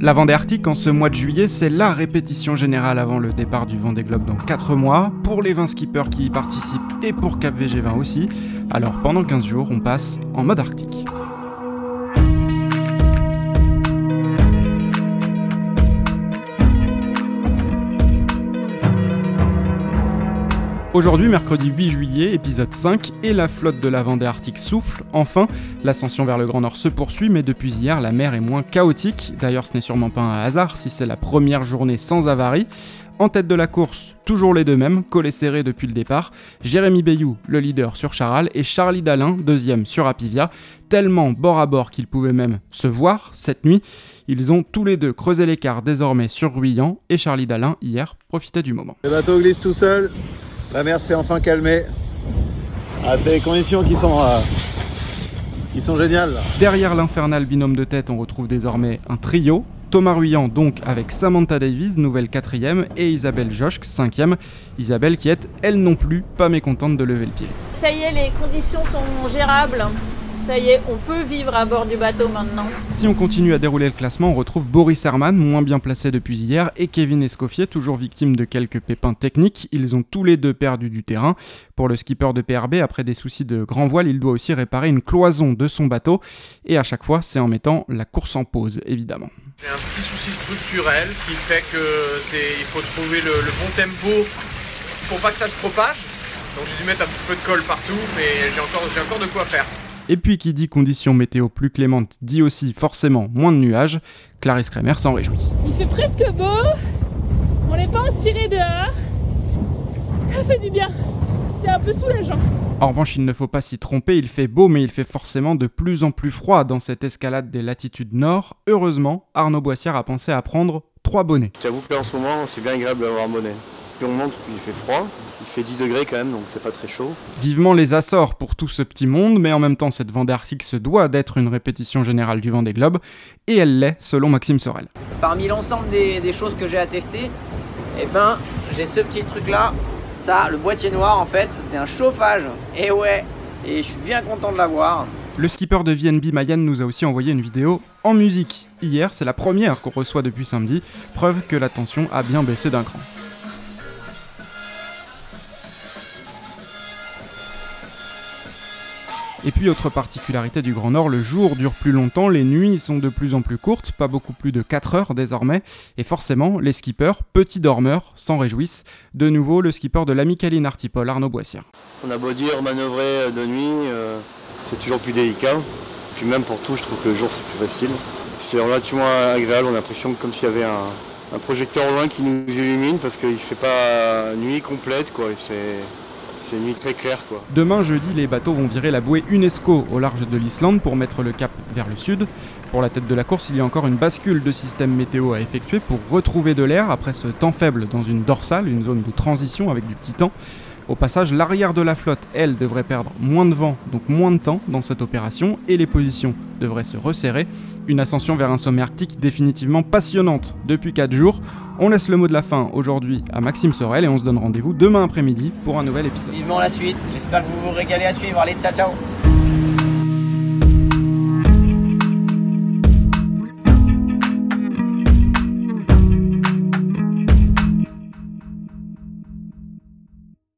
La Vendée Arctique en ce mois de juillet, c'est la répétition générale avant le départ du Vendée Globe dans 4 mois, pour les 20 skippers qui y participent et pour Cap VG20 aussi. Alors pendant 15 jours, on passe en mode arctique. Aujourd'hui, mercredi 8 juillet, épisode 5, et la flotte de la Vendée Arctique souffle. Enfin, l'ascension vers le Grand Nord se poursuit, mais depuis hier, la mer est moins chaotique. D'ailleurs, ce n'est sûrement pas un hasard si c'est la première journée sans avarie. En tête de la course, toujours les deux mêmes, collés serrés depuis le départ, Jérémy Bayou, le leader sur Charal, et Charlie Dalin, deuxième sur Apivia, tellement bord à bord qu'ils pouvaient même se voir cette nuit. Ils ont tous les deux creusé l'écart désormais sur Ruyant, et Charlie Dalin, hier, profitait du moment. Le bateau glisse tout seul, la mer s'est enfin calmée. Ah, c'est les conditions qui sont, euh, qui sont géniales. Derrière l'infernal binôme de tête, on retrouve désormais un trio. Thomas Ruyant donc avec Samantha Davies, nouvelle quatrième, et Isabelle Joschk, cinquième. Isabelle qui est, elle non plus, pas mécontente de lever le pied. Ça y est, les conditions sont gérables. Ça y est, on peut vivre à bord du bateau maintenant. Si on continue à dérouler le classement, on retrouve Boris Herman, moins bien placé depuis hier, et Kevin Escoffier, toujours victime de quelques pépins techniques. Ils ont tous les deux perdu du terrain. Pour le skipper de PRB, après des soucis de grand voile, il doit aussi réparer une cloison de son bateau. Et à chaque fois, c'est en mettant la course en pause, évidemment. J'ai un petit souci structurel qui fait que c'est il faut trouver le, le bon tempo pour pas que ça se propage. Donc j'ai dû mettre un petit peu de colle partout, mais j'ai encore, j'ai encore de quoi faire. Et puis qui dit conditions météo plus clémentes dit aussi forcément moins de nuages. Clarisse Kremer s'en réjouit. Il fait presque beau, on n'est pas en dehors. Ça fait du bien, c'est un peu soulageant. En revanche, il ne faut pas s'y tromper, il fait beau mais il fait forcément de plus en plus froid dans cette escalade des latitudes nord. Heureusement, Arnaud Boissière a pensé à prendre trois bonnets. J'avoue que en ce moment, c'est bien agréable d'avoir un bonnet. Puis on monte, puis il fait froid. Il fait 10 degrés quand même, donc c'est pas très chaud. Vivement les Açores pour tout ce petit monde, mais en même temps cette Vendée Arctique se doit d'être une répétition générale du Vendée Globe, et elle l'est selon Maxime Sorel. Parmi l'ensemble des, des choses que j'ai à tester, eh ben, j'ai ce petit truc là. Ça, le boîtier noir en fait, c'est un chauffage. Et ouais, et je suis bien content de l'avoir. Le skipper de VNB Mayan nous a aussi envoyé une vidéo en musique. Hier, c'est la première qu'on reçoit depuis samedi, preuve que la tension a bien baissé d'un cran. Et puis autre particularité du Grand Nord, le jour dure plus longtemps, les nuits sont de plus en plus courtes, pas beaucoup plus de 4 heures désormais, et forcément les skippers, petits dormeurs, s'en réjouissent. De nouveau le skipper de l'Amicaline Artipol, Arnaud Boissière. On a beau dire manœuvrer de nuit, euh, c'est toujours plus délicat. Puis même pour tout, je trouve que le jour c'est plus facile. C'est relativement agréable, on a l'impression comme s'il y avait un, projecteur loin qui nous illumine parce qu'il fait pas nuit complète quoi. C'est une nuit très claire quoi. Demain jeudi, les bateaux vont virer la bouée UNESCO au large de l'Islande pour mettre le cap vers le sud. Pour la tête de la course, il y a encore une bascule de système météo à effectuer pour retrouver de l'air après ce temps faible dans une dorsale, une zone de transition avec du petit temps. Au passage, l'arrière de la flotte, elle, devrait perdre moins de vent, donc moins de temps dans cette opération, et les positions devraient se resserrer. Une ascension vers un sommet arctique définitivement passionnante depuis 4 jours. On laisse le mot de la fin aujourd'hui à Maxime Sorel et on se donne rendez-vous demain après-midi pour un nouvel épisode. Vivement la suite. J'espère que vous vous régalez à suivre. Allez, ciao ciao